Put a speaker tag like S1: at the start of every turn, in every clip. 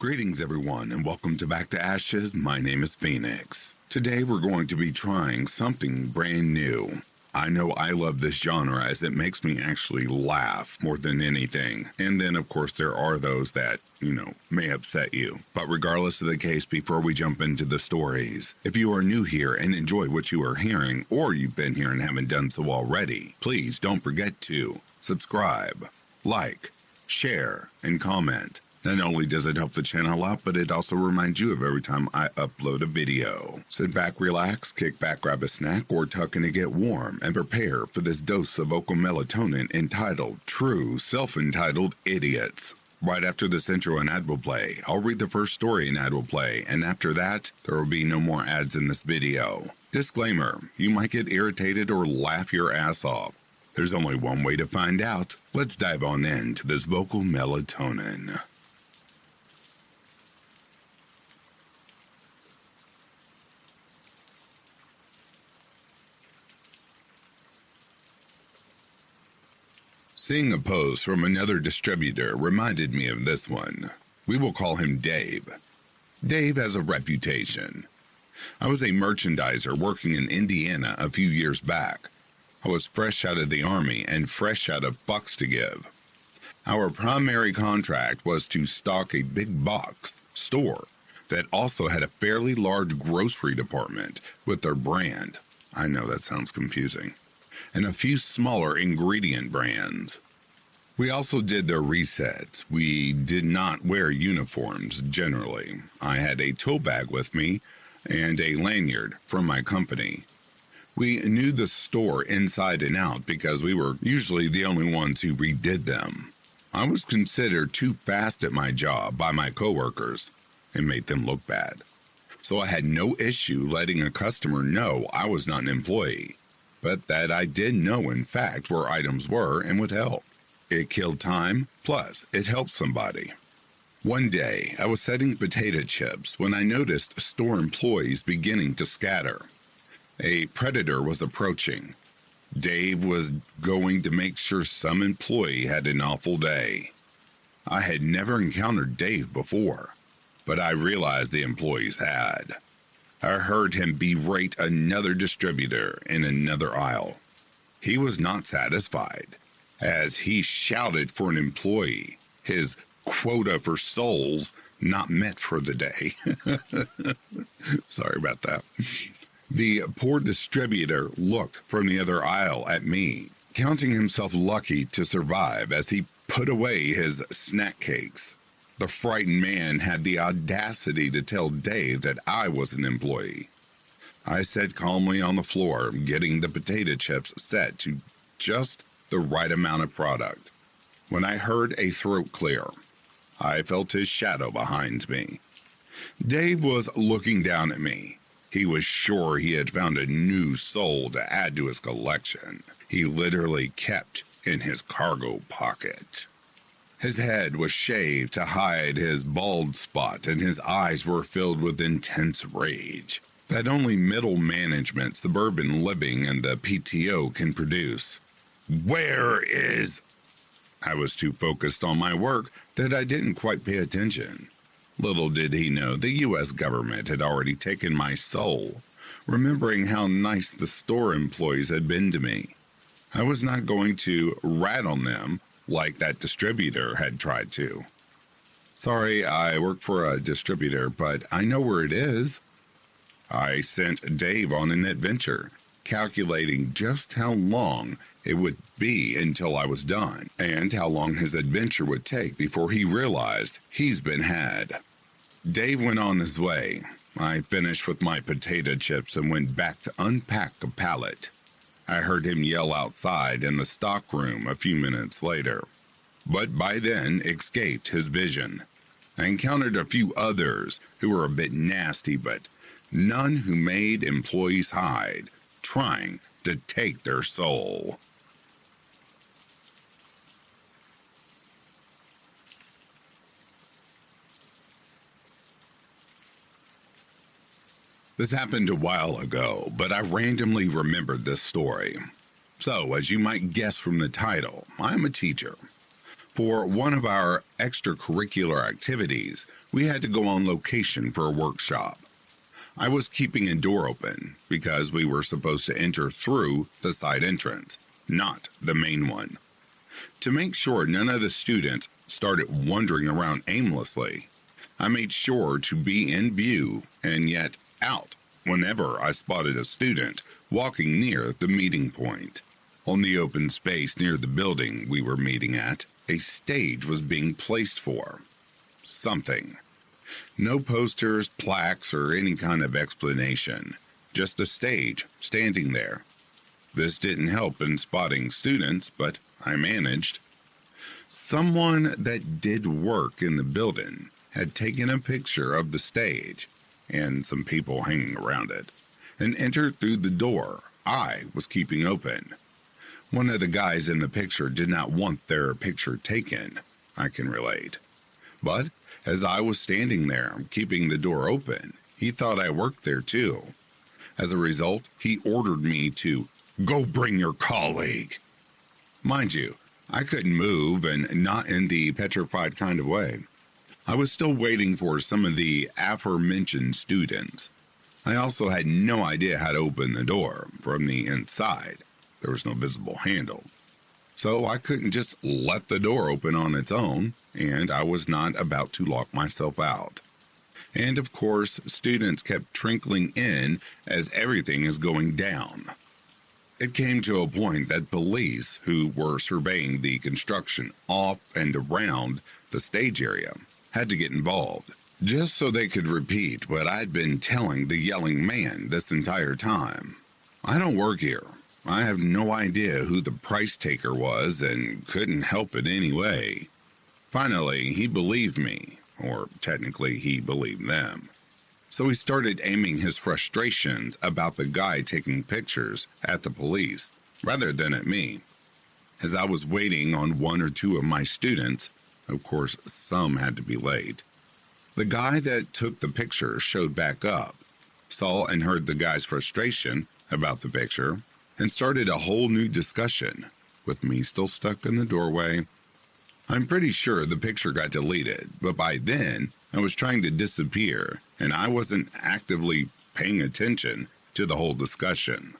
S1: Greetings, everyone, and welcome to Back to Ashes. My name is Phoenix. Today, we're going to be trying something brand new. I know I love this genre as it makes me actually laugh more than anything. And then, of course, there are those that, you know, may upset you. But regardless of the case, before we jump into the stories, if you are new here and enjoy what you are hearing, or you've been here and haven't done so already, please don't forget to subscribe, like, share, and comment. Not only does it help the channel out, but it also reminds you of every time I upload a video. Sit back, relax, kick back, grab a snack, or tuck in to get warm, and prepare for this dose of vocal melatonin entitled True Self-Entitled Idiots. Right after this intro and ad will play, I'll read the first story an ad will play, and after that, there will be no more ads in this video. Disclaimer, you might get irritated or laugh your ass off. There's only one way to find out. Let's dive on into this vocal melatonin. Seeing a post from another distributor reminded me of this one. We will call him Dave. Dave has a reputation. I was a merchandiser working in Indiana a few years back. I was fresh out of the Army and fresh out of bucks to give. Our primary contract was to stock a big box store that also had a fairly large grocery department with their brand. I know that sounds confusing and a few smaller ingredient brands. We also did their resets. We did not wear uniforms generally. I had a tool bag with me and a lanyard from my company. We knew the store inside and out because we were usually the only ones who redid them. I was considered too fast at my job by my coworkers and made them look bad. So I had no issue letting a customer know I was not an employee but that I did know, in fact, where items were and would help. It killed time, plus, it helped somebody. One day, I was setting potato chips when I noticed store employees beginning to scatter. A predator was approaching. Dave was going to make sure some employee had an awful day. I had never encountered Dave before, but I realized the employees had. I heard him berate another distributor in another aisle. He was not satisfied, as he shouted for an employee, his quota for souls not met for the day. Sorry about that. The poor distributor looked from the other aisle at me, counting himself lucky to survive as he put away his snack cakes. The frightened man had the audacity to tell Dave that I was an employee. I sat calmly on the floor, getting the potato chips set to just the right amount of product. When I heard a throat clear, I felt his shadow behind me. Dave was looking down at me. He was sure he had found a new soul to add to his collection. He literally kept in his cargo pocket. His head was shaved to hide his bald spot, and his eyes were filled with intense rage that only middle management, suburban living, and the PTO can produce. Where is. I was too focused on my work that I didn't quite pay attention. Little did he know the U.S. government had already taken my soul, remembering how nice the store employees had been to me. I was not going to rat on them like that distributor had tried to. Sorry, I work for a distributor, but I know where it is. I sent Dave on an adventure, calculating just how long it would be until I was done, and how long his adventure would take before he realized he's been had. Dave went on his way. I finished with my potato chips and went back to unpack a pallet. I heard him yell outside in the stockroom a few minutes later, but by then escaped his vision. I encountered a few others who were a bit nasty, but none who made employees hide, trying to take their soul. This happened a while ago, but I randomly remembered this story. So, as you might guess from the title, I'm a teacher. For one of our extracurricular activities, we had to go on location for a workshop. I was keeping a door open because we were supposed to enter through the side entrance, not the main one. To make sure none of the students started wandering around aimlessly, I made sure to be in view and yet out whenever I spotted a student walking near the meeting point. On the open space near the building we were meeting at, a stage was being placed for something. No posters, plaques, or any kind of explanation, just a stage standing there. This didn't help in spotting students, but I managed. Someone that did work in the building had taken a picture of the stage and some people hanging around it and entered through the door I was keeping open. One of the guys in the picture did not want their picture taken, I can relate. But as I was standing there, keeping the door open, he thought I worked there too. As a result, he ordered me to go bring your colleague. Mind you, I couldn't move and not in the petrified kind of way. I was still waiting for some of the aforementioned students. I also had no idea how to open the door from the inside. There was no visible handle. So I couldn't just let the door open on its own, and I was not about to lock myself out. And of course, students kept trickling in as everything is going down. It came to a point that police, who were surveying the construction off and around the stage area, had to get involved, just so they could repeat what I'd been telling the yelling man this entire time. I don't work here. I have no idea who the price taker was and couldn't help it anyway. Finally, he believed me, or technically, he believed them. So he started aiming his frustrations about the guy taking pictures at the police rather than at me. As I was waiting on one or two of my students, of course, some had to be laid. The guy that took the picture showed back up, saw and heard the guy's frustration about the picture, and started a whole new discussion, with me still stuck in the doorway. I'm pretty sure the picture got deleted, but by then I was trying to disappear and I wasn't actively paying attention to the whole discussion.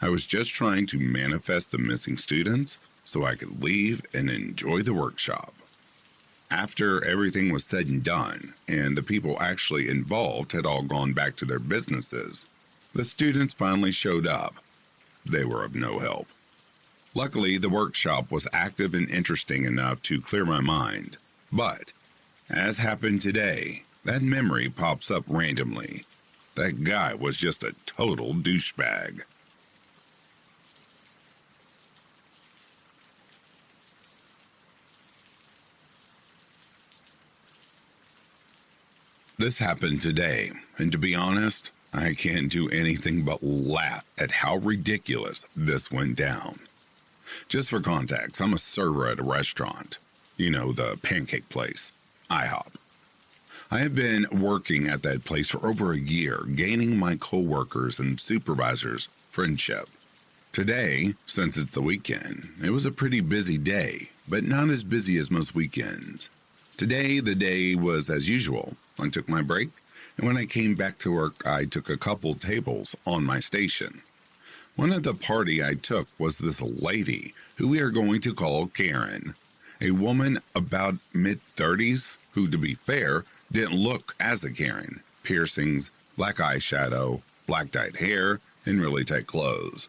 S1: I was just trying to manifest the missing students so I could leave and enjoy the workshop. After everything was said and done, and the people actually involved had all gone back to their businesses, the students finally showed up. They were of no help. Luckily, the workshop was active and interesting enough to clear my mind. But, as happened today, that memory pops up randomly. That guy was just a total douchebag. This happened today, and to be honest, I can't do anything but laugh at how ridiculous this went down. Just for context, I'm a server at a restaurant. You know, the pancake place, IHOP. I have been working at that place for over a year, gaining my coworkers and supervisors friendship. Today, since it's the weekend, it was a pretty busy day, but not as busy as most weekends. Today, the day was as usual. I took my break, and when I came back to work, I took a couple tables on my station. One of the party I took was this lady who we are going to call Karen, a woman about mid 30s who, to be fair, didn't look as a Karen. Piercings, black eyeshadow, black dyed hair, and really tight clothes.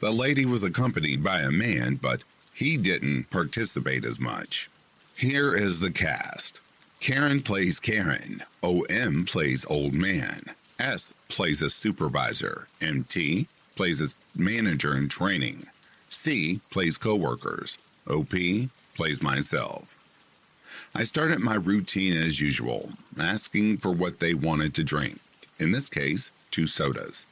S1: The lady was accompanied by a man, but he didn't participate as much. Here is the cast Karen plays Karen, OM plays Old Man, S plays a supervisor, MT plays a manager in training, C plays coworkers, OP plays myself. I started my routine as usual, asking for what they wanted to drink. In this case, two sodas.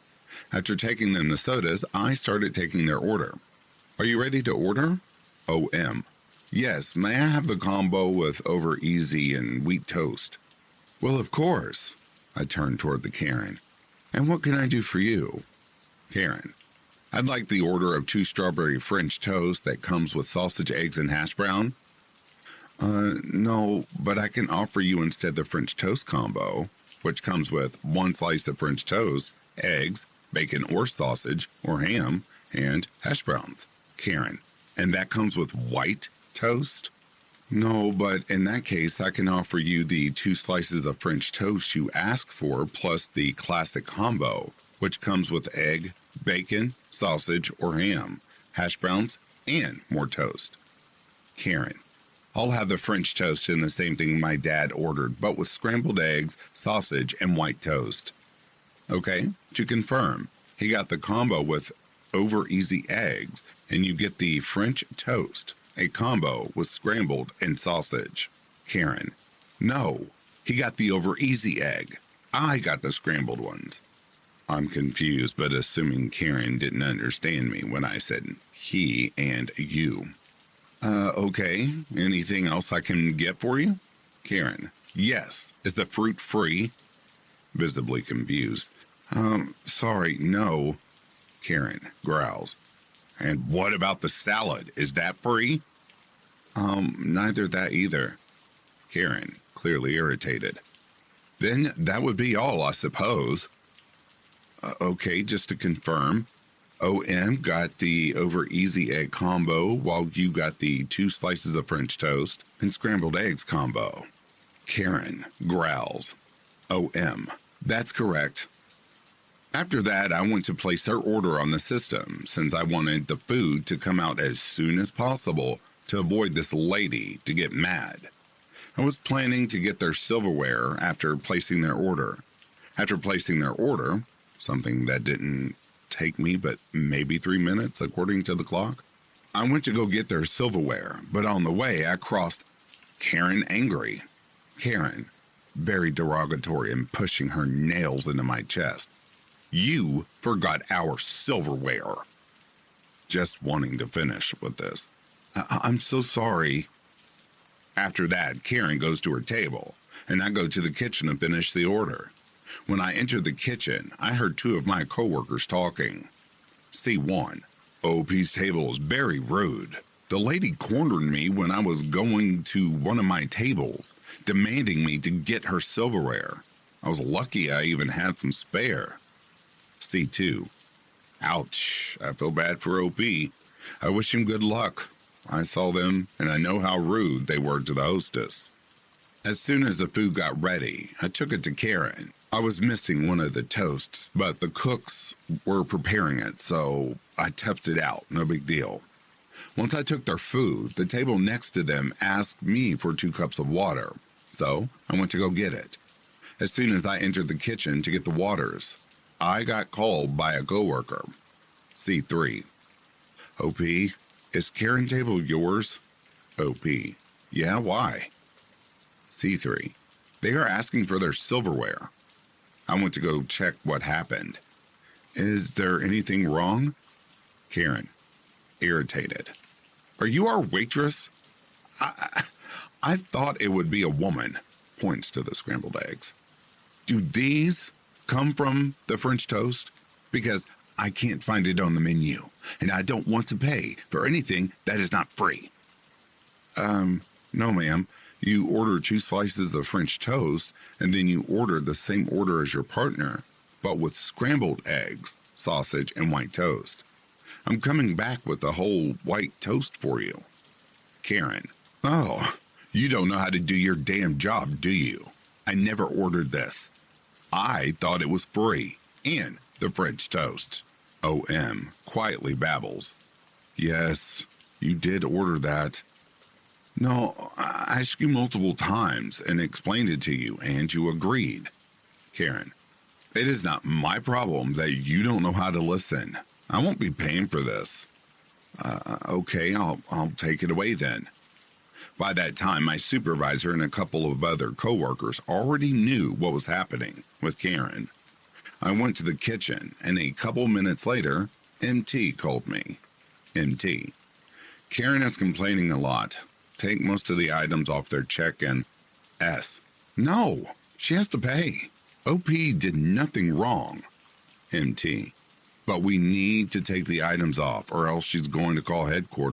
S1: After taking them the sodas, I started taking their order. Are you ready to order? OM. Yes, may I have the combo with over easy and wheat toast? Well, of course. I turned toward the Karen. And what can I do for you? Karen. I'd like the order of two strawberry French toast that comes with sausage, eggs, and hash brown. Uh, no, but I can offer you instead the French toast combo, which comes with one slice of French toast, eggs, bacon or sausage or ham, and hash browns. Karen, and that comes with white toast? No, but in that case, I can offer you the two slices of French toast you asked for, plus the classic combo, which comes with egg, bacon, sausage, or ham, hash browns, and more toast. Karen, I'll have the French toast and the same thing my dad ordered, but with scrambled eggs, sausage, and white toast. Okay, to confirm, he got the combo with over easy eggs, and you get the French toast, a combo with scrambled and sausage. Karen, no, he got the over easy egg. I got the scrambled ones. I'm confused, but assuming Karen didn't understand me when I said he and you. Uh, okay. Anything else I can get for you? Karen, yes. Is the fruit free? Visibly confused. Um, sorry, no. Karen growls. And what about the salad? Is that free? Um, neither that either. Karen, clearly irritated. Then that would be all, I suppose. Uh, okay, just to confirm, OM got the over easy egg combo, while you got the two slices of French toast and scrambled eggs combo. Karen growls. OM, that's correct. After that, I went to place their order on the system since I wanted the food to come out as soon as possible to avoid this lady to get mad. I was planning to get their silverware after placing their order. After placing their order, something that didn't take me but maybe three minutes according to the clock, I went to go get their silverware, but on the way I crossed Karen Angry. Karen, very derogatory and pushing her nails into my chest. You forgot our silverware. Just wanting to finish with this. I- I'm so sorry. After that, Karen goes to her table, and I go to the kitchen to finish the order. When I entered the kitchen, I heard two of my coworkers talking. C1. OP's table is very rude. The lady cornered me when I was going to one of my tables, demanding me to get her silverware. I was lucky I even had some spare. C2. Ouch, I feel bad for OP. I wish him good luck. I saw them, and I know how rude they were to the hostess. As soon as the food got ready, I took it to Karen. I was missing one of the toasts, but the cooks were preparing it, so I toughed it out. No big deal. Once I took their food, the table next to them asked me for two cups of water, so I went to go get it. As soon as I entered the kitchen to get the waters, I got called by a coworker. C3. OP, is Karen table yours? OP. Yeah, why? C3. They are asking for their silverware. I want to go check what happened. Is there anything wrong? Karen. Irritated. Are you our waitress? I, I, thought it would be a woman. Points to the scrambled eggs. Do these come from the French toast? Because I can't find it on the menu, and I don't want to pay for anything that is not free. Um, no, ma'am. You ordered two slices of French toast, and then you ordered the same order as your partner, but with scrambled eggs, sausage, and white toast. I'm coming back with the whole white toast for you. Karen. Oh, you don't know how to do your damn job, do you? I never ordered this. I thought it was free, and the French toast. OM quietly babbles. Yes, you did order that. No, I asked you multiple times and explained it to you, and you agreed. Karen, it is not my problem that you don't know how to listen. I won't be paying for this. Uh, okay, I'll, I'll take it away then. By that time, my supervisor and a couple of other coworkers already knew what was happening with Karen. I went to the kitchen, and a couple minutes later, MT called me. MT. Karen is complaining a lot. Take most of the items off their check and S. No, she has to pay. OP did nothing wrong. MT. But we need to take the items off, or else she's going to call headquarters.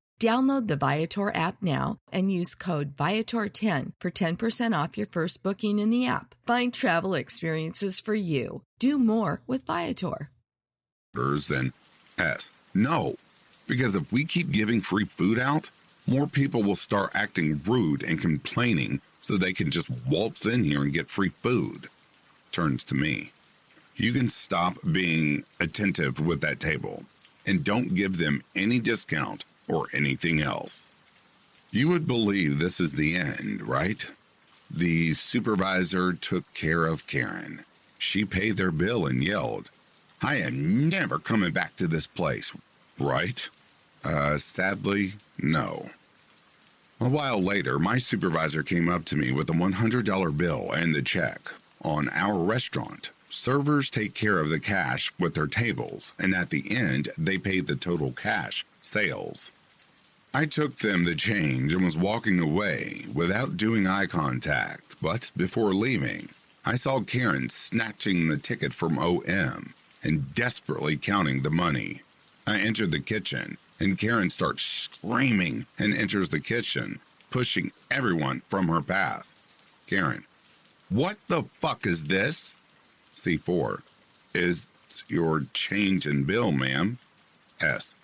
S2: Download the Viator app now and use code Viator10 for 10% off your first booking in the app. Find travel experiences for you. Do more with Viator.
S1: Then S. No, because if we keep giving free food out, more people will start acting rude and complaining so they can just waltz in here and get free food. Turns to me. You can stop being attentive with that table and don't give them any discount or anything else. You would believe this is the end, right? The supervisor took care of Karen. She paid their bill and yelled, I am never coming back to this place, right? Uh, sadly, no. A while later, my supervisor came up to me with a $100 bill and the check. On our restaurant, servers take care of the cash with their tables, and at the end, they pay the total cash sales. I took them the change and was walking away without doing eye contact, but before leaving, I saw Karen snatching the ticket from OM and desperately counting the money. I entered the kitchen, and Karen starts screaming and enters the kitchen, pushing everyone from her path. Karen, what the fuck is this? C4, is your change in bill, ma'am? S,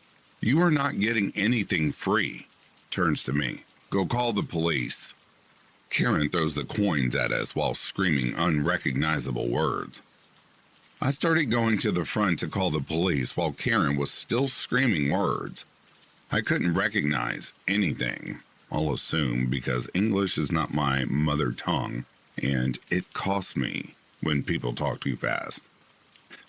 S1: you are not getting anything free. Turns to me. Go call the police. Karen throws the coins at us while screaming unrecognizable words. I started going to the front to call the police while Karen was still screaming words. I couldn't recognize anything, I'll assume, because English is not my mother tongue, and it costs me when people talk too fast.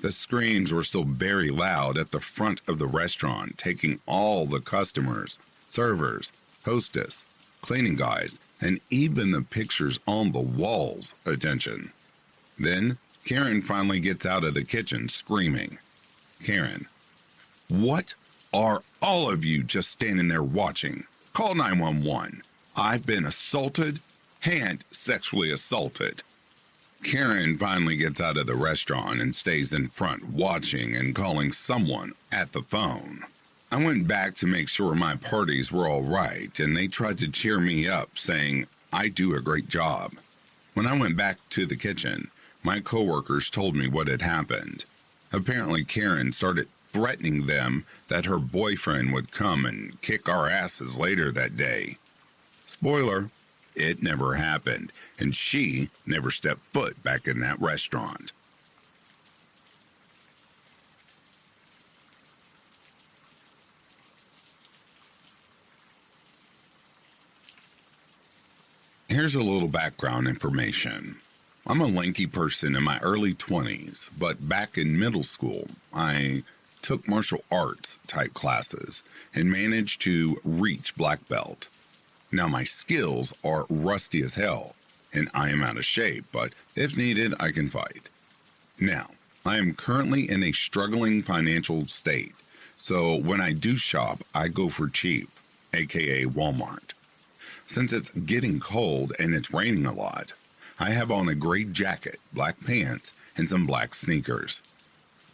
S1: The screams were still very loud at the front of the restaurant, taking all the customers, servers, hostess, cleaning guys, and even the pictures on the walls' attention. Then Karen finally gets out of the kitchen screaming. Karen, what are all of you just standing there watching? Call 911. I've been assaulted and sexually assaulted. Karen finally gets out of the restaurant and stays in front watching and calling someone at the phone. I went back to make sure my parties were all right, and they tried to cheer me up, saying, I do a great job. When I went back to the kitchen, my coworkers told me what had happened. Apparently, Karen started threatening them that her boyfriend would come and kick our asses later that day. Spoiler, it never happened, and she never stepped foot back in that restaurant. Here's a little background information. I'm a lanky person in my early 20s, but back in middle school, I took martial arts type classes and managed to reach black belt. Now, my skills are rusty as hell, and I am out of shape, but if needed, I can fight. Now, I am currently in a struggling financial state, so when I do shop, I go for cheap, aka Walmart. Since it's getting cold and it's raining a lot, I have on a gray jacket, black pants, and some black sneakers.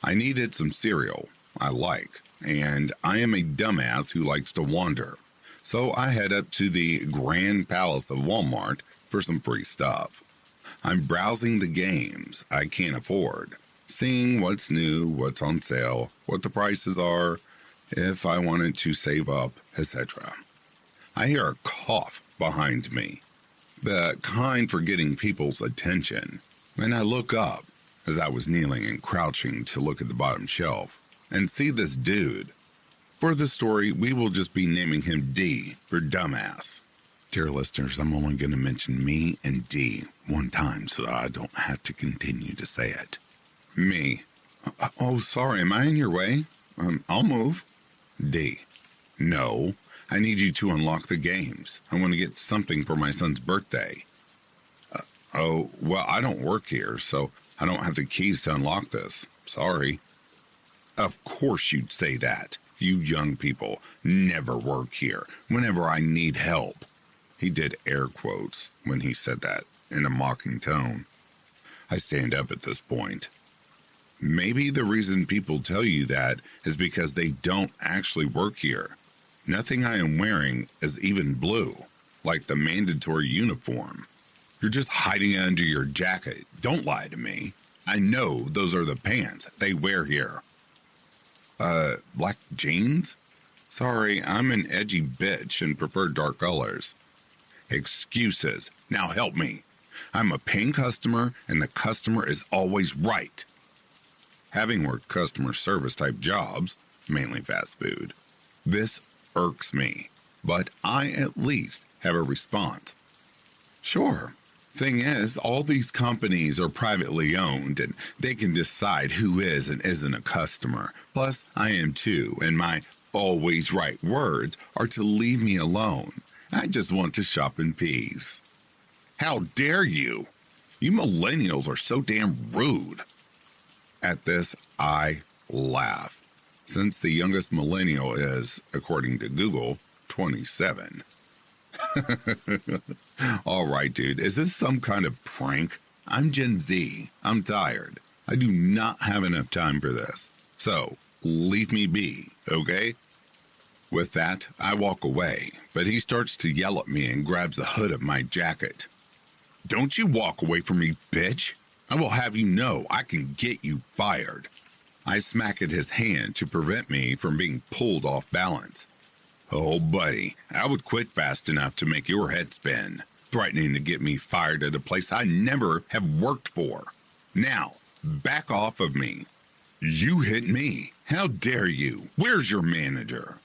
S1: I needed some cereal I like, and I am a dumbass who likes to wander. So I head up to the Grand Palace of Walmart for some free stuff. I'm browsing the games I can't afford, seeing what's new, what's on sale, what the prices are, if I wanted to save up, etc. I hear a cough behind me, the kind for getting people's attention, and I look up as I was kneeling and crouching to look at the bottom shelf and see this dude. For the story, we will just be naming him D for dumbass. Dear listeners, I'm only going to mention me and D one time so I don't have to continue to say it. Me. Uh, oh, sorry, am I in your way? Um, I'll move. D. No, I need you to unlock the games. I want to get something for my son's birthday. Uh, oh, well, I don't work here, so I don't have the keys to unlock this. Sorry. Of course you'd say that. You young people never work here whenever I need help. He did air quotes when he said that in a mocking tone. I stand up at this point. Maybe the reason people tell you that is because they don't actually work here. Nothing I am wearing is even blue, like the mandatory uniform. You're just hiding under your jacket. Don't lie to me. I know those are the pants they wear here. Uh, black jeans? Sorry, I'm an edgy bitch and prefer dark colors. Excuses. Now help me. I'm a paying customer, and the customer is always right. Having worked customer service type jobs, mainly fast food, this irks me, but I at least have a response. Sure. Thing is, all these companies are privately owned and they can decide who is and isn't a customer. Plus, I am too, and my always right words are to leave me alone. I just want to shop in peace. How dare you? You millennials are so damn rude. At this, I laugh, since the youngest millennial is, according to Google, 27. All right, dude, is this some kind of prank? I'm Gen Z. I'm tired. I do not have enough time for this. So, leave me be, okay? With that, I walk away, but he starts to yell at me and grabs the hood of my jacket. Don't you walk away from me, bitch! I will have you know I can get you fired. I smack at his hand to prevent me from being pulled off balance. Oh, buddy, I would quit fast enough to make your head spin, threatening to get me fired at a place I never have worked for. Now, back off of me. You hit me. How dare you? Where's your manager?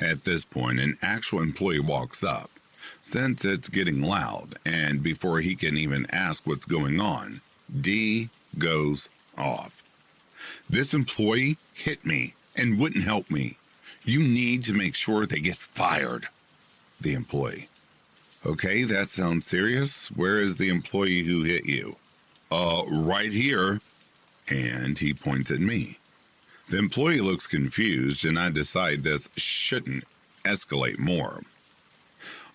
S1: At this point, an actual employee walks up. Since it's getting loud, and before he can even ask what's going on, D goes off. This employee hit me and wouldn't help me. You need to make sure they get fired. The employee. Okay, that sounds serious. Where is the employee who hit you? Uh, right here. And he points at me. The employee looks confused, and I decide this shouldn't escalate more.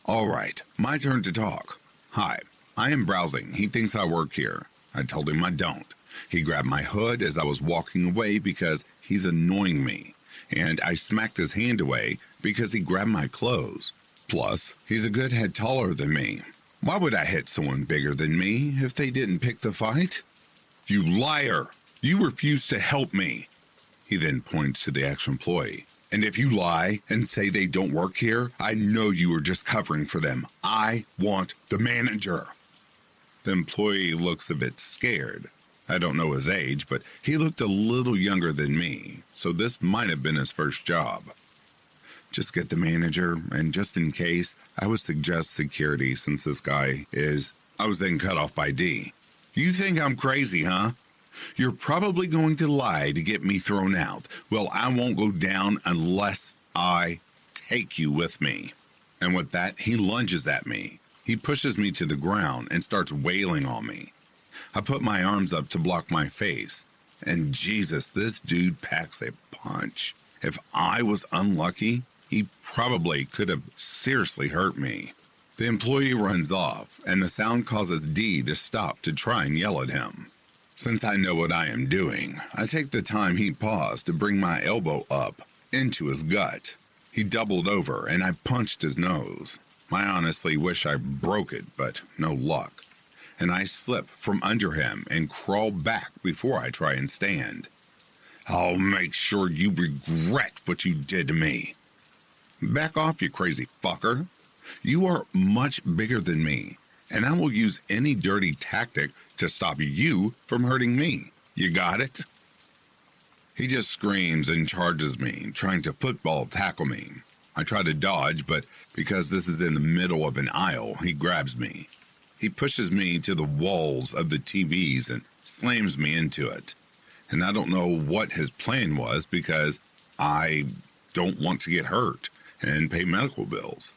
S1: All right, my turn to talk. Hi, I am browsing. He thinks I work here. I told him I don't. He grabbed my hood as I was walking away because he's annoying me, and I smacked his hand away because he grabbed my clothes. Plus, he's a good head taller than me. Why would I hit someone bigger than me if they didn't pick the fight? You liar! You refuse to help me. He then points to the ex employee. And if you lie and say they don't work here, I know you are just covering for them. I want the manager. The employee looks a bit scared. I don't know his age, but he looked a little younger than me, so this might have been his first job. Just get the manager, and just in case, I would suggest security since this guy is. I was then cut off by D. You think I'm crazy, huh? You're probably going to lie to get me thrown out. Well, I won't go down unless I take you with me. And with that, he lunges at me. He pushes me to the ground and starts wailing on me. I put my arms up to block my face. And Jesus, this dude packs a punch. If I was unlucky, he probably could have seriously hurt me. The employee runs off, and the sound causes D to stop to try and yell at him. Since I know what I am doing, I take the time he paused to bring my elbow up into his gut. He doubled over and I punched his nose. I honestly wish I broke it, but no luck. And I slip from under him and crawl back before I try and stand. I'll make sure you regret what you did to me. Back off, you crazy fucker. You are much bigger than me, and I will use any dirty tactic to stop you from hurting me. You got it? He just screams and charges me, trying to football tackle me. I try to dodge, but because this is in the middle of an aisle, he grabs me. He pushes me to the walls of the TVs and slams me into it and I don't know what his plan was because I don't want to get hurt and pay medical bills.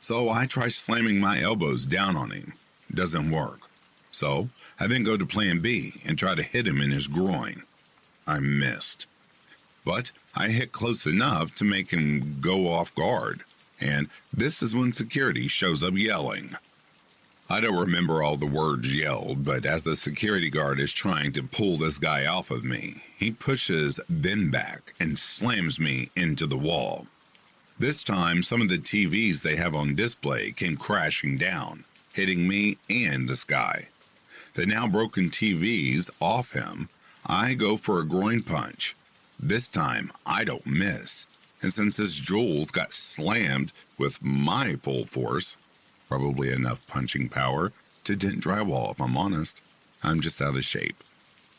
S1: So I try slamming my elbows down on him. Doesn't work. So I then go to plan B and try to hit him in his groin. I missed. But I hit close enough to make him go off guard. And this is when security shows up yelling. I don't remember all the words yelled, but as the security guard is trying to pull this guy off of me, he pushes them back and slams me into the wall. This time, some of the TVs they have on display came crashing down, hitting me and this guy. The now broken TVs off him, I go for a groin punch. This time, I don't miss. And since this Jules got slammed with my full force, probably enough punching power to dent drywall, if I'm honest. I'm just out of shape.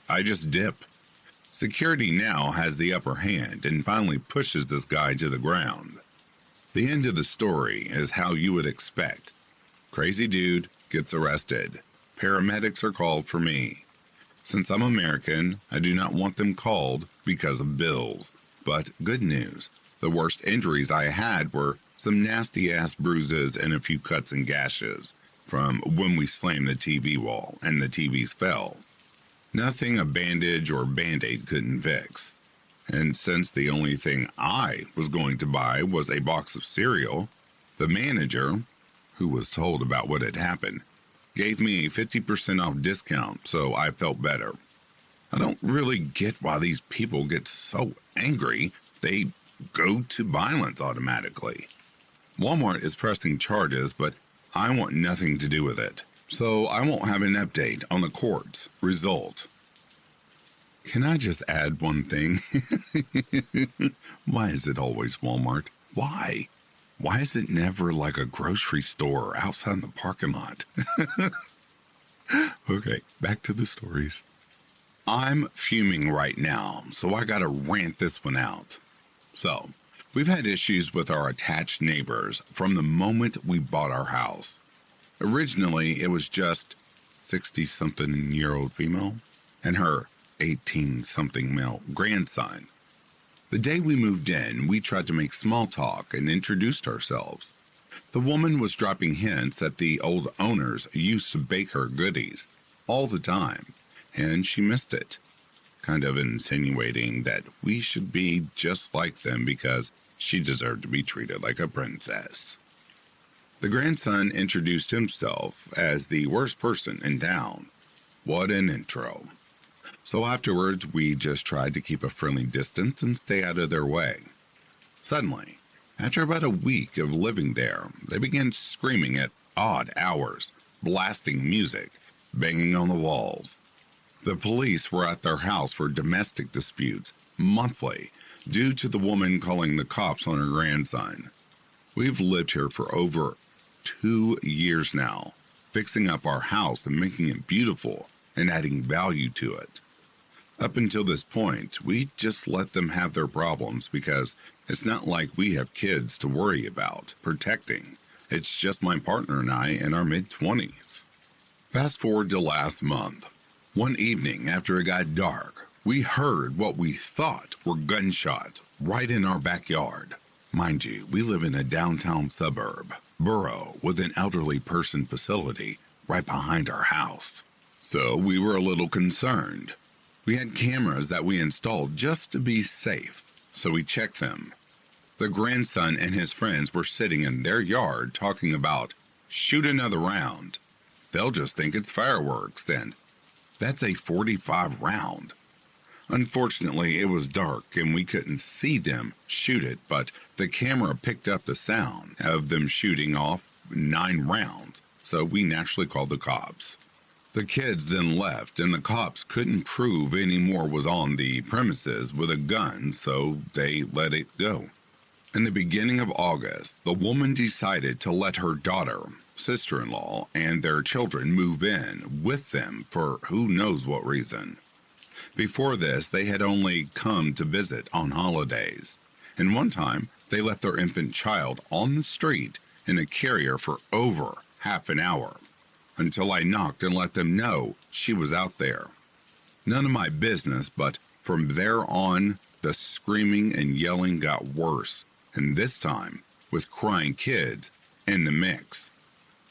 S1: I just dip. Security now has the upper hand and finally pushes this guy to the ground. The end of the story is how you would expect. Crazy dude gets arrested. Paramedics are called for me. Since I'm American, I do not want them called because of bills. But good news the worst injuries I had were some nasty ass bruises and a few cuts and gashes from when we slammed the TV wall and the TVs fell. Nothing a bandage or band aid couldn't fix. And since the only thing I was going to buy was a box of cereal, the manager, who was told about what had happened, gave me a 50% off discount, so I felt better. I don't really get why these people get so angry they go to violence automatically. Walmart is pressing charges, but I want nothing to do with it. So I won't have an update on the court result. Can I just add one thing? Why is it always Walmart? Why? Why is it never like a grocery store outside in the parking lot? okay, back to the stories. I'm fuming right now, so I gotta rant this one out. So, we've had issues with our attached neighbors from the moment we bought our house. Originally, it was just 60 something year old female and her 18 something male grandson. The day we moved in, we tried to make small talk and introduced ourselves. The woman was dropping hints that the old owners used to bake her goodies all the time, and she missed it kind of insinuating that we should be just like them because she deserved to be treated like a princess. The grandson introduced himself as the worst person in town. What an intro. So afterwards, we just tried to keep a friendly distance and stay out of their way. Suddenly, after about a week of living there, they began screaming at odd hours, blasting music, banging on the walls, the police were at their house for domestic disputes monthly due to the woman calling the cops on her grandson. We've lived here for over two years now, fixing up our house and making it beautiful and adding value to it. Up until this point, we just let them have their problems because it's not like we have kids to worry about protecting. It's just my partner and I in our mid 20s. Fast forward to last month. One evening after it got dark, we heard what we thought were gunshots right in our backyard. Mind you, we live in a downtown suburb, borough with an elderly person facility right behind our house. So we were a little concerned. We had cameras that we installed just to be safe, so we checked them. The grandson and his friends were sitting in their yard talking about shoot another round. They'll just think it's fireworks and that's a 45 round. Unfortunately, it was dark and we couldn't see them shoot it, but the camera picked up the sound of them shooting off nine rounds, so we naturally called the cops. The kids then left, and the cops couldn't prove any more was on the premises with a gun, so they let it go. In the beginning of August, the woman decided to let her daughter, sister in law, and their children move in with them for who knows what reason. Before this, they had only come to visit on holidays, and one time they left their infant child on the street in a carrier for over half an hour until I knocked and let them know she was out there. None of my business, but from there on, the screaming and yelling got worse, and this time with crying kids in the mix.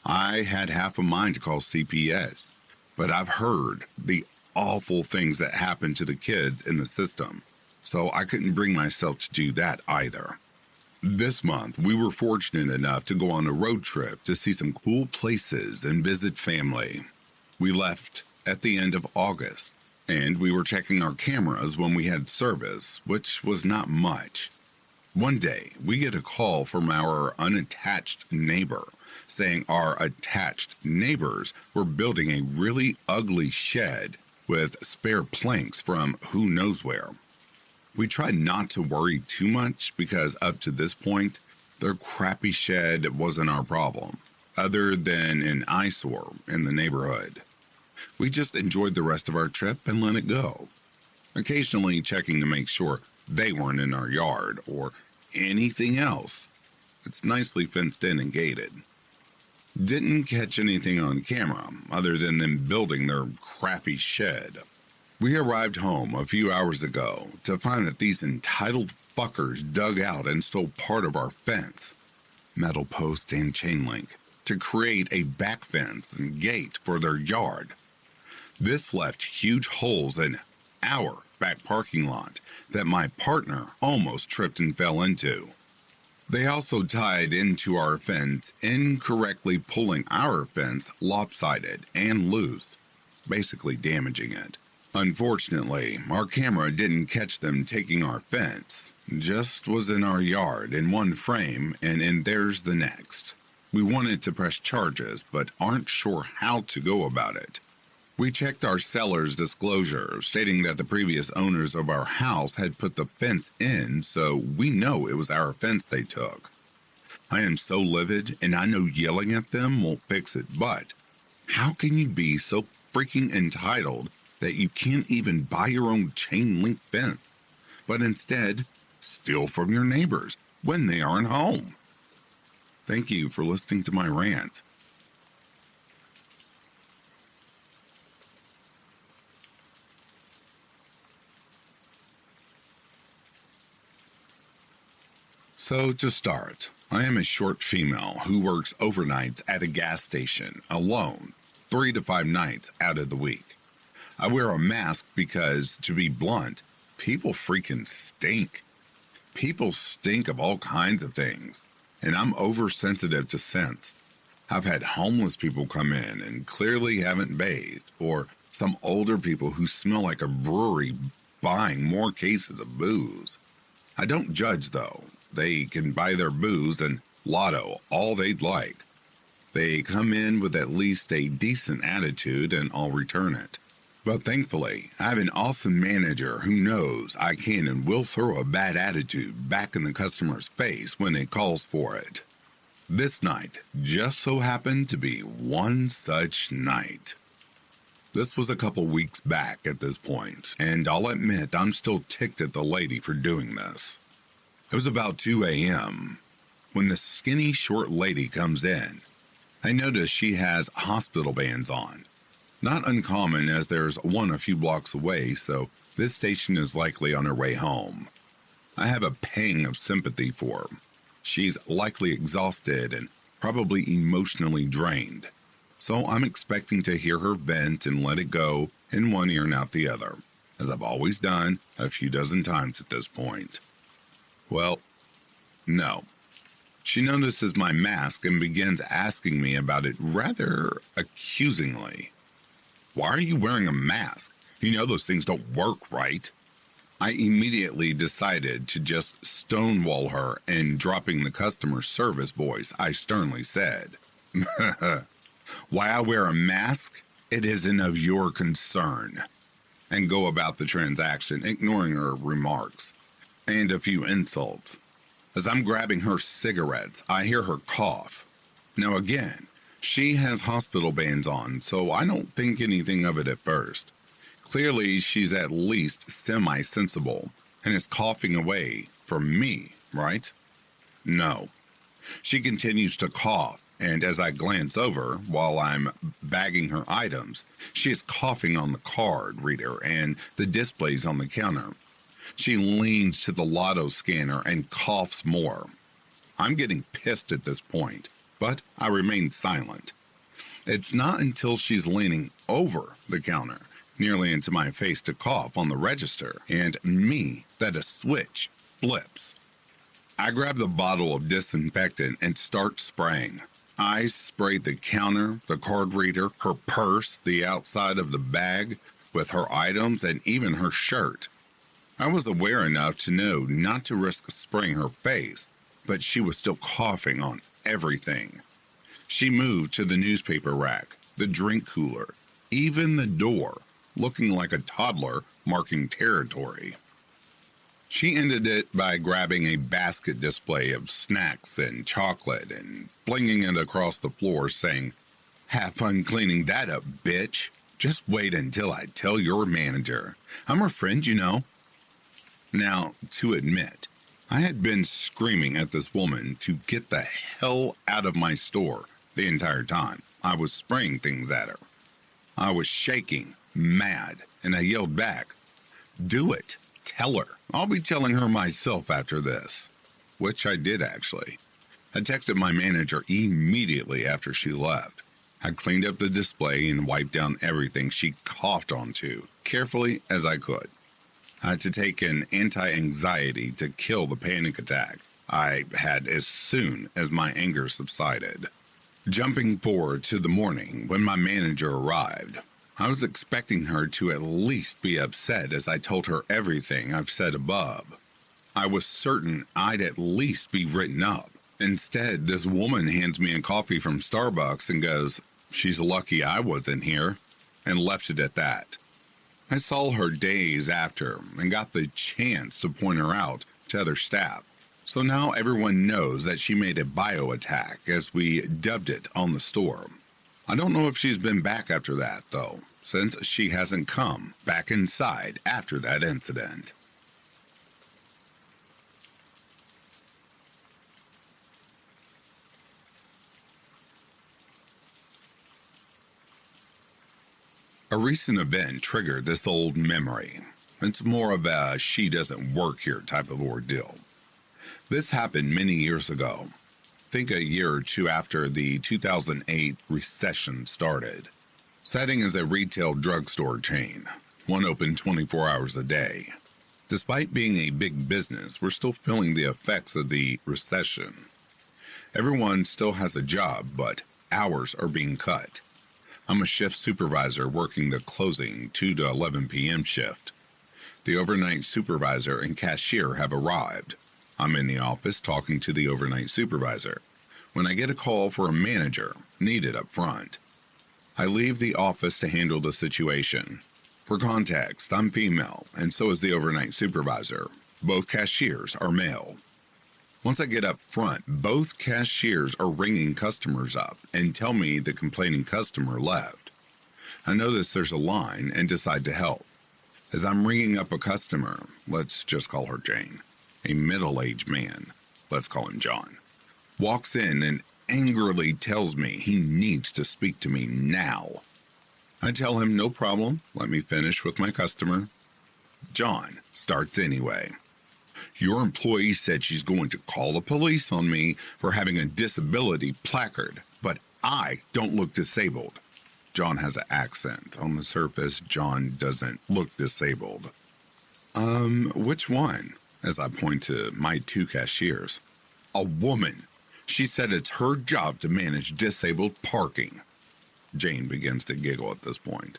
S1: I had half a mind to call CPS, but I've heard the awful things that happen to the kids in the system, so I couldn't bring myself to do that either. This month, we were fortunate enough to go on a road trip to see some cool places and visit family. We left at the end of August, and we were checking our cameras when we had service, which was not much. One day, we get a call from our unattached neighbor saying our attached neighbors were building a really ugly shed with spare planks from who knows where. We tried not to worry too much because up to this point, their crappy shed wasn't our problem, other than an eyesore in the neighborhood. We just enjoyed the rest of our trip and let it go, occasionally checking to make sure they weren't in our yard or anything else. It's nicely fenced in and gated. Didn't catch anything on camera other than them building their crappy shed. We arrived home a few hours ago to find that these entitled fuckers dug out and stole part of our fence, metal post and chain link, to create a back fence and gate for their yard. This left huge holes in our back parking lot that my partner almost tripped and fell into. They also tied into our fence, incorrectly pulling our fence lopsided and loose, basically damaging it. Unfortunately, our camera didn't catch them taking our fence, just was in our yard in one frame and in theirs the next. We wanted to press charges, but aren't sure how to go about it. We checked our seller's disclosure, stating that the previous owners of our house had put the fence in, so we know it was our fence they took. I am so livid, and I know yelling at them won't fix it, but how can you be so freaking entitled that you can't even buy your own chain link fence, but instead steal from your neighbors when they aren't home. Thank you for listening to my rant. So, to start, I am a short female who works overnights at a gas station alone, three to five nights out of the week. I wear a mask because, to be blunt, people freaking stink. People stink of all kinds of things, and I'm oversensitive to scent. I've had homeless people come in and clearly haven't bathed, or some older people who smell like a brewery buying more cases of booze. I don't judge though. They can buy their booze and lotto all they'd like. They come in with at least a decent attitude and I'll return it. But thankfully, I have an awesome manager who knows I can and will throw a bad attitude back in the customer's face when it calls for it. This night just so happened to be one such night. This was a couple weeks back at this point, and I'll admit I'm still ticked at the lady for doing this. It was about 2 a.m. when the skinny, short lady comes in. I notice she has hospital bands on not uncommon as there's one a few blocks away, so this station is likely on her way home. I have a pang of sympathy for her. She's likely exhausted and probably emotionally drained. So I'm expecting to hear her vent and let it go in one ear and out the other, as I've always done a few dozen times at this point. Well, no. She notices my mask and begins asking me about it rather accusingly. Why are you wearing a mask? You know those things don't work, right? I immediately decided to just stonewall her and dropping the customer service voice, I sternly said, Why I wear a mask? It isn't of your concern. And go about the transaction, ignoring her remarks and a few insults. As I'm grabbing her cigarettes, I hear her cough. Now, again, she has hospital bands on, so I don't think anything of it at first. Clearly, she's at least semi sensible and is coughing away for me, right? No. She continues to cough, and as I glance over while I'm bagging her items, she is coughing on the card reader and the displays on the counter. She leans to the lotto scanner and coughs more. I'm getting pissed at this point, but I remain silent. It's not until she's leaning over the counter, nearly into my face to cough on the register, and me that a switch flips. I grab the bottle of disinfectant and start spraying. I sprayed the counter, the card reader, her purse, the outside of the bag with her items, and even her shirt. I was aware enough to know not to risk spraying her face, but she was still coughing on everything. She moved to the newspaper rack, the drink cooler, even the door, looking like a toddler marking territory. She ended it by grabbing a basket display of snacks and chocolate and flinging it across the floor, saying, Have fun cleaning that up, bitch. Just wait until I tell your manager. I'm her friend, you know. Now, to admit, I had been screaming at this woman to get the hell out of my store the entire time. I was spraying things at her. I was shaking, mad, and I yelled back, Do it. Tell her. I'll be telling her myself after this. Which I did actually. I texted my manager immediately after she left. I cleaned up the display and wiped down everything she coughed onto, carefully as I could. Had to take an anti anxiety to kill the panic attack I had as soon as my anger subsided. Jumping forward to the morning when my manager arrived, I was expecting her to at least be upset as I told her everything I've said above. I was certain I'd at least be written up. Instead, this woman hands me a coffee from Starbucks and goes, She's lucky I wasn't here, and left it at that. I saw her days after and got the chance to point her out to other staff. So now everyone knows that she made a bio attack, as we dubbed it on the store. I don't know if she's been back after that, though, since she hasn't come back inside after that incident. A recent event triggered this old memory. It's more of a she doesn't work here type of ordeal. This happened many years ago. Think a year or two after the 2008 recession started. Setting is a retail drugstore chain, one open 24 hours a day. Despite being a big business, we're still feeling the effects of the recession. Everyone still has a job, but hours are being cut. I'm a shift supervisor working the closing 2 to 11 p.m. shift. The overnight supervisor and cashier have arrived. I'm in the office talking to the overnight supervisor when I get a call for a manager needed up front. I leave the office to handle the situation. For context, I'm female, and so is the overnight supervisor. Both cashiers are male. Once I get up front, both cashiers are ringing customers up and tell me the complaining customer left. I notice there's a line and decide to help. As I'm ringing up a customer, let's just call her Jane, a middle aged man, let's call him John, walks in and angrily tells me he needs to speak to me now. I tell him no problem, let me finish with my customer. John starts anyway. Your employee said she's going to call the police on me for having a disability placard, but I don't look disabled. John has an accent. On the surface, John doesn't look disabled. Um, which one? As I point to my two cashiers. A woman. She said it's her job to manage disabled parking. Jane begins to giggle at this point.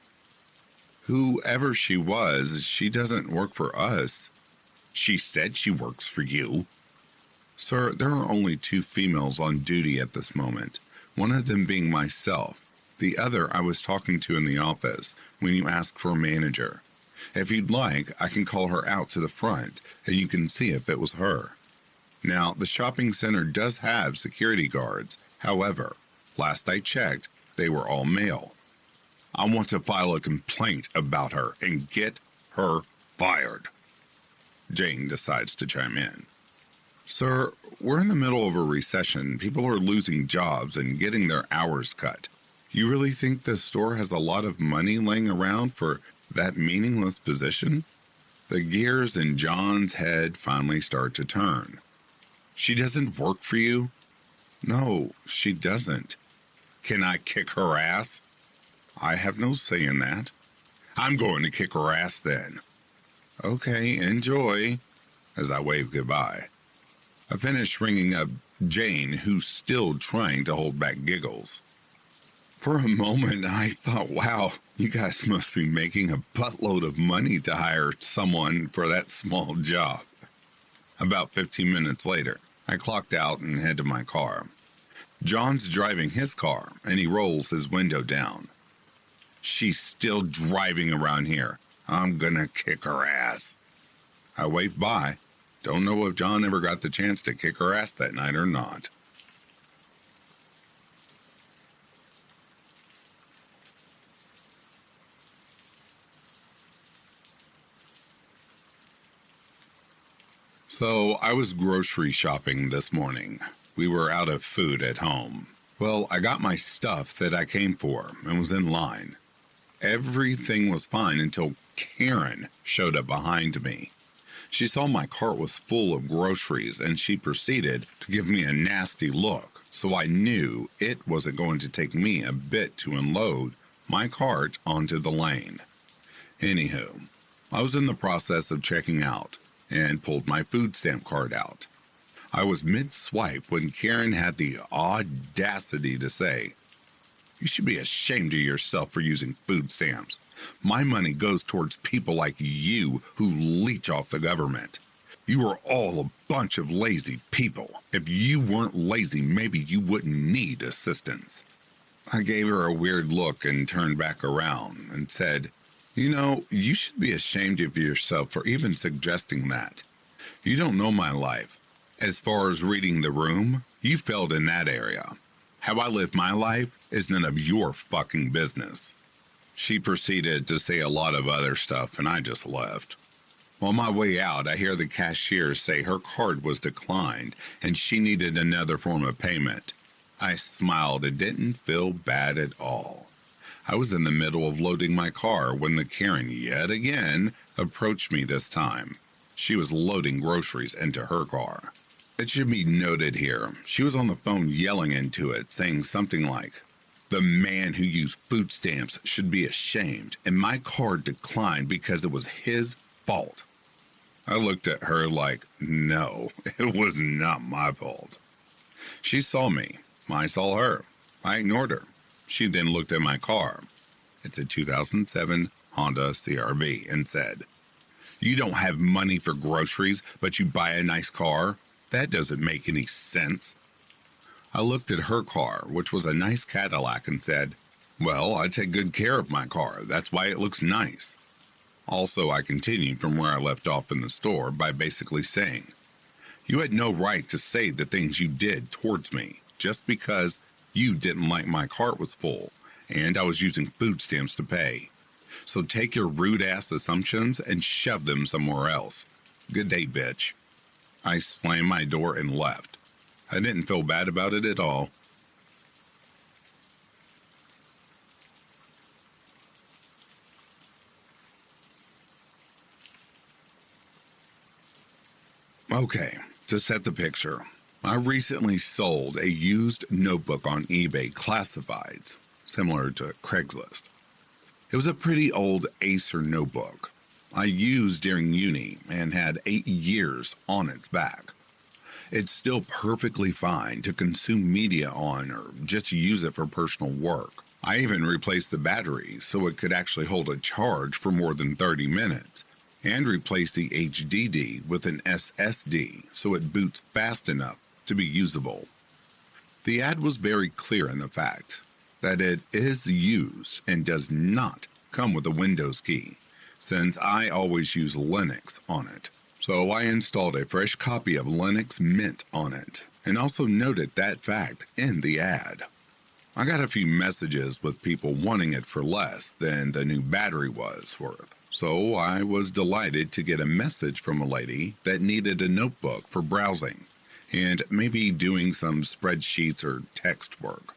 S1: Whoever she was, she doesn't work for us. She said she works for you. Sir, there are only two females on duty at this moment, one of them being myself. The other I was talking to in the office when you asked for a manager. If you'd like, I can call her out to the front and you can see if it was her. Now, the shopping center does have security guards. However, last I checked, they were all male. I want to file a complaint about her and get her fired. Jane decides to chime in. Sir, we're in the middle of a recession. People are losing jobs and getting their hours cut. You really think the store has a lot of money laying around for that meaningless position? The gears in John's head finally start to turn. She doesn't work for you? No, she doesn't. Can I kick her ass? I have no say in that. I'm going to kick her ass then. Okay, enjoy. As I wave goodbye. I finish ringing up Jane, who's still trying to hold back giggles. For a moment, I thought, wow, you guys must be making a buttload of money to hire someone for that small job. About 15 minutes later, I clocked out and head to my car. John's driving his car, and he rolls his window down. She's still driving around here. I'm gonna kick her ass. I waved by. Don't know if John ever got the chance to kick her ass that night or not. So I was grocery shopping this morning. We were out of food at home. Well, I got my stuff that I came for and was in line. Everything was fine until Karen showed up behind me. She saw my cart was full of groceries and she proceeded to give me a nasty look, so I knew it wasn't going to take me a bit to unload my cart onto the lane. Anywho, I was in the process of checking out and pulled my food stamp card out. I was mid swipe when Karen had the audacity to say, You should be ashamed of yourself for using food stamps. My money goes towards people like you who leech off the government. You are all a bunch of lazy people. If you weren't lazy, maybe you wouldn't need assistance. I gave her a weird look and turned back around and said, you know, you should be ashamed of yourself for even suggesting that. You don't know my life. As far as reading the room, you failed in that area. How I live my life is none of your fucking business. She proceeded to say a lot of other stuff, and I just left. On my way out, I hear the cashier say her card was declined and she needed another form of payment. I smiled and didn't feel bad at all. I was in the middle of loading my car when the Karen yet again approached me this time. She was loading groceries into her car. It should be noted here, she was on the phone yelling into it, saying something like, The man who used food stamps should be ashamed, and my card declined because it was his fault. I looked at her like, No, it was not my fault. She saw me. I saw her. I ignored her. She then looked at my car. It's a 2007 Honda CRV and said, You don't have money for groceries, but you buy a nice car? That doesn't make any sense. I looked at her car, which was a nice Cadillac, and said, Well, I take good care of my car. That's why it looks nice. Also, I continued from where I left off in the store by basically saying, You had no right to say the things you did towards me just because you didn't like my cart was full, and I was using food stamps to pay. So take your rude ass assumptions and shove them somewhere else. Good day, bitch. I slammed my door and left. I didn't feel bad about it at all. Okay, to set the picture, I recently sold a used notebook on eBay classifieds, similar to Craigslist. It was a pretty old Acer notebook I used during uni and had eight years on its back. It's still perfectly fine to consume media on or just use it for personal work. I even replaced the battery so it could actually hold a charge for more than 30 minutes. and replaced the HDD with an SSD so it boots fast enough to be usable. The ad was very clear in the fact that it is used and does not come with a Windows key, since I always use Linux on it. So I installed a fresh copy of Linux Mint on it and also noted that fact in the ad. I got a few messages with people wanting it for less than the new battery was worth. So I was delighted to get a message from a lady that needed a notebook for browsing and maybe doing some spreadsheets or text work.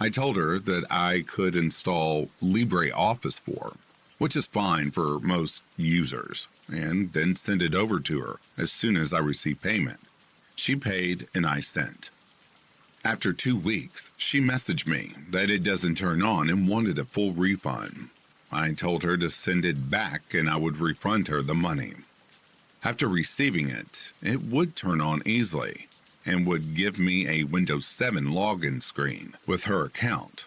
S1: I told her that I could install LibreOffice for, which is fine for most users, and then send it over to her as soon as I receive payment. She paid and I sent. After two weeks, she messaged me that it doesn't turn on and wanted a full refund. I told her to send it back and I would refund her the money. After receiving it, it would turn on easily and would give me a Windows 7 login screen with her account.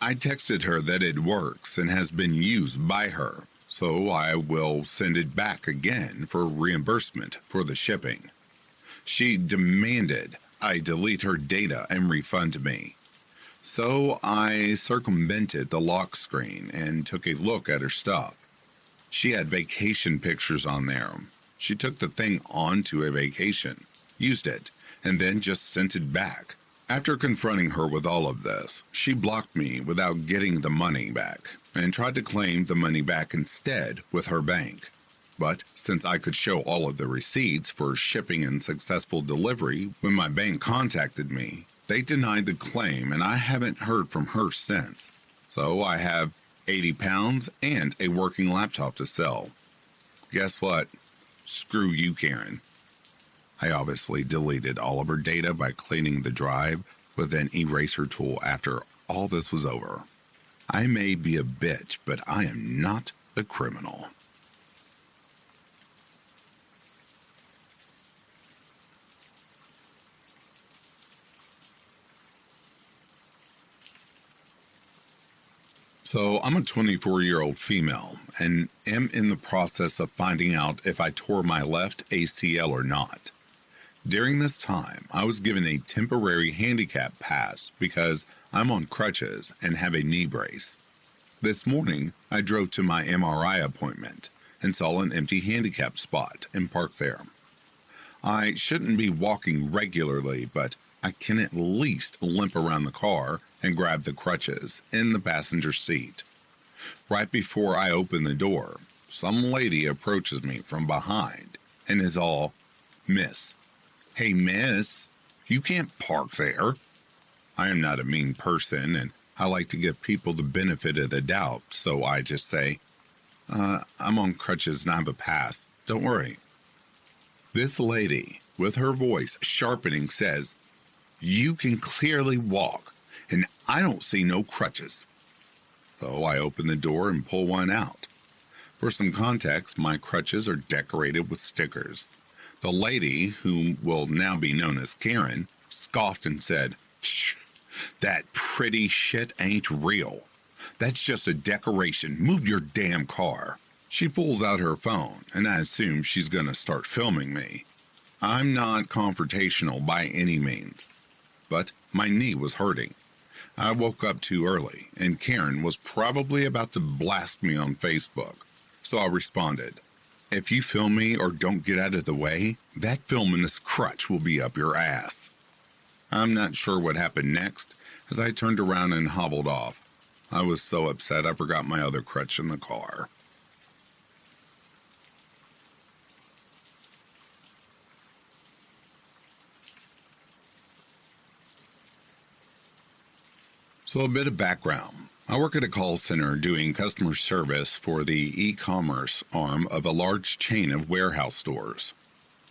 S1: I texted her that it works and has been used by her, so I will send it back again for reimbursement for the shipping. She demanded I delete her data and refund me. So I circumvented the lock screen and took a look at her stuff. She had vacation pictures on there, she took the thing onto a vacation, used it, and then just sent it back. After confronting her with all of this, she blocked me without getting the money back and tried to claim the money back instead with her bank. But since I could show all of the receipts for shipping and successful delivery when my bank contacted me, they denied the claim and I haven't heard from her since. So I have 80 pounds and a working laptop to sell. Guess what? Screw you, Karen. I obviously deleted all of her data by cleaning the drive with an eraser tool after all this was over. I may be a bitch, but I am not a criminal. So, I'm a 24 year old female and am in the process of finding out if I tore my left ACL or not. During this time, I was given a temporary handicap pass because I'm on crutches and have a knee brace. This morning, I drove to my MRI appointment and saw an empty handicap spot and parked there. I shouldn't be walking regularly, but I can at least limp around the car and grab the crutches in the passenger seat. Right before I open the door, some lady approaches me from behind and is all, Miss, hey, miss, you can't park there. I am not a mean person and I like to give people the benefit of the doubt, so I just say, uh, I'm on crutches and I have a pass. Don't worry. This lady, with her voice sharpening, says, You can clearly walk and I don't see no crutches. So I open the door and pull one out. For some context, my crutches are decorated with stickers. The lady, who will now be known as Karen, scoffed and said, that pretty shit ain't real. That's just a decoration. Move your damn car. She pulls out her phone, and I assume she's going to start filming me. I'm not confrontational by any means, but my knee was hurting, I woke up too early, and Karen was probably about to blast me on Facebook. So I responded, If you film me or don't get out of the way, that film in this crutch will be up your ass. I'm not sure what happened next as I turned around and hobbled off. I was so upset I forgot my other crutch in the car. So, a bit of background. I work at a call center doing customer service for the e commerce arm of a large chain of warehouse stores.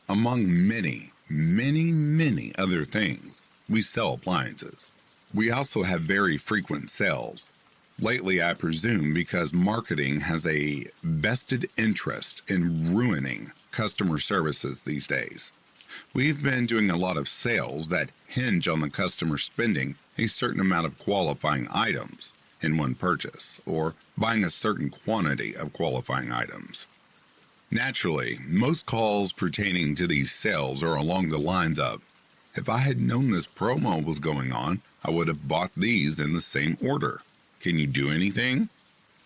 S1: Among many, many, many other things, we sell appliances. We also have very frequent sales. Lately, I presume because marketing has a vested interest in ruining customer services these days. We've been doing a lot of sales that hinge on the customer spending a certain amount of qualifying items in one purchase or buying a certain quantity of qualifying items. Naturally, most calls pertaining to these sales are along the lines of If I had known this promo was going on, I would have bought these in the same order. Can you do anything?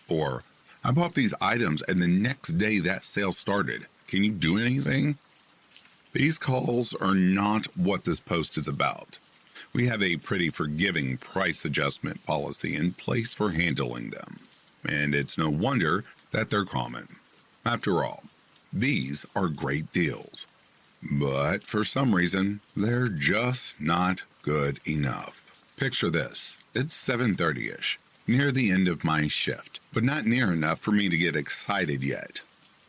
S1: Or, I bought these items and the next day that sale started. Can you do anything? These calls are not what this post is about. We have a pretty forgiving price adjustment policy in place for handling them, and it's no wonder that they're common. After all, these are great deals. But for some reason, they're just not good enough. Picture this. It's 7:30ish, near the end of my shift, but not near enough for me to get excited yet.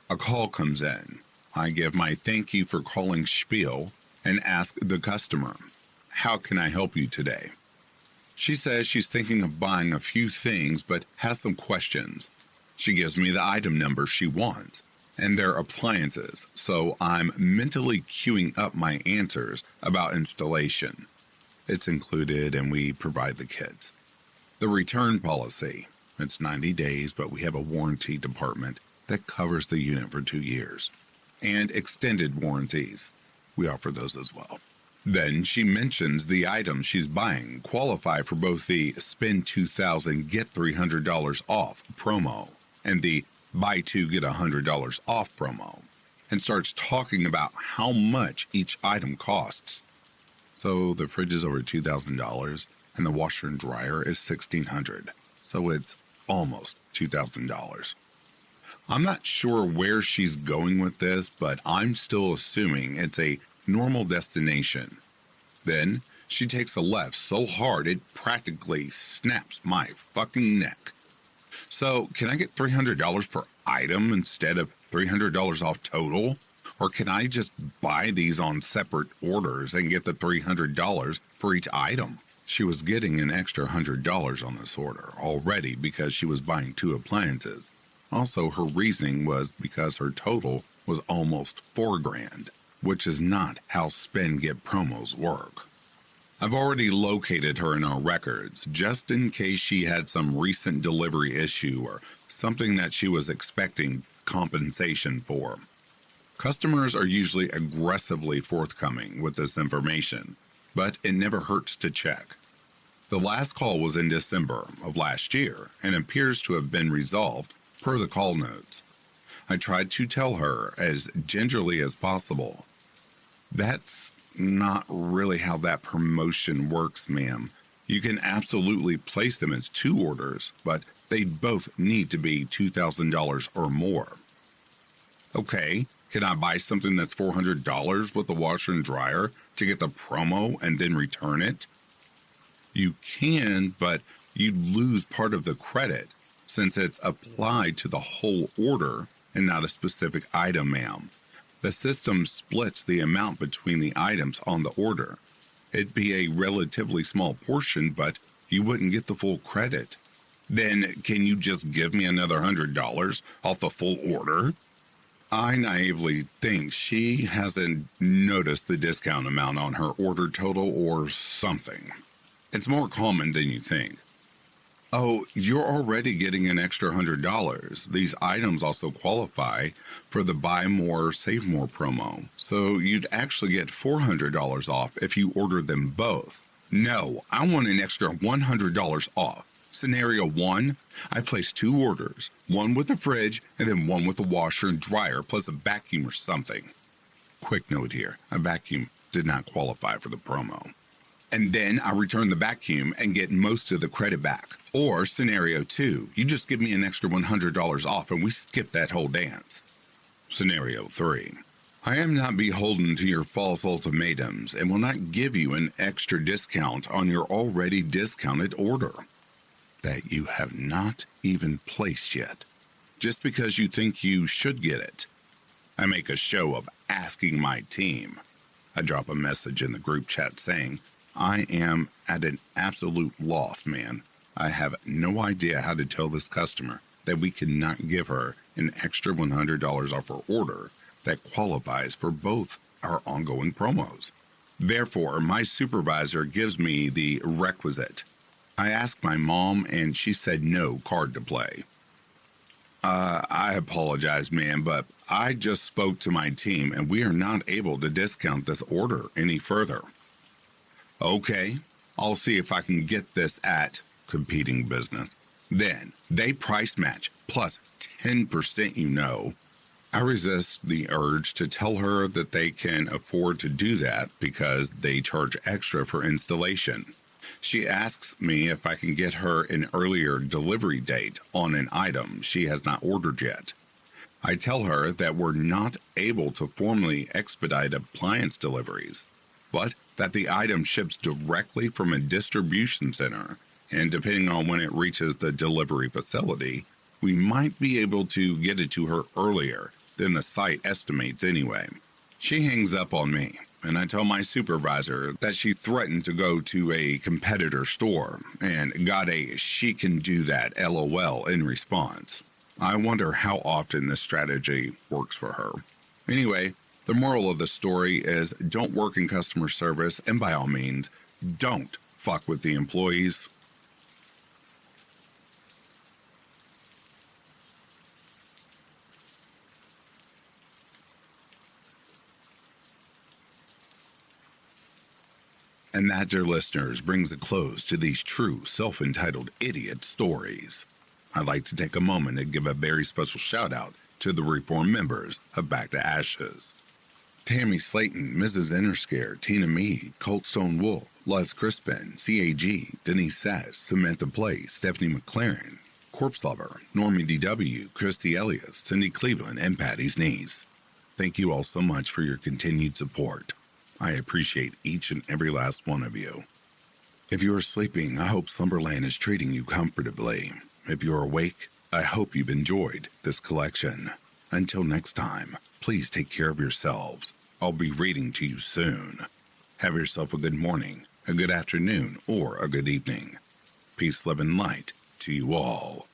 S1: A call comes in. I give my thank you for calling spiel and ask the customer, "How can I help you today?" She says she's thinking of buying a few things but has some questions. She gives me the item number she wants and their appliances, so I'm mentally queuing up my answers about installation. It's included and we provide the kits. The return policy. It's 90 days, but we have a warranty department that covers the unit for two years. And extended warranties. We offer those as well. Then she mentions the items she's buying qualify for both the spend 2000 get $300 off promo and the buy two get $100 off promo and starts talking about how much each item costs. So the fridge is over $2,000 and the washer and dryer is $1,600. So it's almost $2,000. I'm not sure where she's going with this, but I'm still assuming it's a normal destination. Then she takes a left so hard it practically snaps my fucking neck. So, can I get $300 per item instead of $300 off total? Or can I just buy these on separate orders and get the $300 for each item? She was getting an extra $100 on this order already because she was buying two appliances. Also, her reasoning was because her total was almost 4 grand, which is not how spend get promos work. I've already located her in our records just in case she had some recent delivery issue or something that she was expecting compensation for. Customers are usually aggressively forthcoming with this information, but it never hurts to check. The last call was in December of last year and appears to have been resolved per the call notes. I tried to tell her as gingerly as possible. That's not really how that promotion works, ma'am. You can absolutely place them as two orders, but they both need to be $2,000 or more. Okay, can I buy something that's $400 with the washer and dryer to get the promo and then return it? You can, but you'd lose part of the credit since it's applied to the whole order and not a specific item, ma'am. The system splits the amount between the items on the order. It'd be a relatively small portion, but you wouldn't get the full credit. Then can you just give me another hundred dollars off the full order? I naively think she hasn't noticed the discount amount on her order total or something. It's more common than you think. Oh, you're already getting an extra hundred dollars. These items also qualify for the buy more, save more promo. So you'd actually get $400 off if you ordered them both. No, I want an extra $100 off. Scenario one, I place two orders, one with a fridge and then one with a washer and dryer plus a vacuum or something. Quick note here, a vacuum did not qualify for the promo. And then I return the vacuum and get most of the credit back. Or scenario two, you just give me an extra $100 off and we skip that whole dance. Scenario three, I am not beholden to your false ultimatums and will not give you an extra discount on your already discounted order that you have not even placed yet, just because you think you should get it. I make a show of asking my team. I drop a message in the group chat saying, I am at an absolute loss, man. I have no idea how to tell this customer that we cannot give her an extra $100 off her order that qualifies for both our ongoing promos. Therefore, my supervisor gives me the requisite. I asked my mom, and she said no card to play. Uh, I apologize, man, but I just spoke to my team and we are not able to discount this order any further. Okay, I'll see if I can get this at competing business. Then they price match plus 10%, you know. I resist the urge to tell her that they can afford to do that because they charge extra for installation. She asks me if I can get her an earlier delivery date on an item she has not ordered yet. I tell her that we're not able to formally expedite appliance deliveries, but that the item ships directly from a distribution center, and depending on when it reaches the delivery facility, we might be able to get it to her earlier than the site estimates anyway. She hangs up on me, and I tell my supervisor that she threatened to go to a competitor store and got a she can do that LOL in response. I wonder how often this strategy works for her. Anyway, the moral of the story is don't work in customer service, and by all means, don't fuck with the employees And that, dear listeners, brings a close to these true self entitled idiot stories. I'd like to take a moment and give a very special shout out to the reform members of Back to Ashes. Tammy Slayton, Mrs. Interscare, Tina Mead, Colt Stone Wolf, Les Crispin, CAG, Denise Sass, Samantha Place, Stephanie McLaren, Corpse Lover, Normie DW, Christy Elias, Cindy Cleveland, and Patty's niece. Thank you all so much for your continued support. I appreciate each and every last one of you. If you are sleeping, I hope Slumberland is treating you comfortably. If you're awake, I hope you've enjoyed this collection. Until next time, please take care of yourselves. I'll be reading to you soon. Have yourself a good morning, a good afternoon, or a good evening. Peace, love, and light to you all.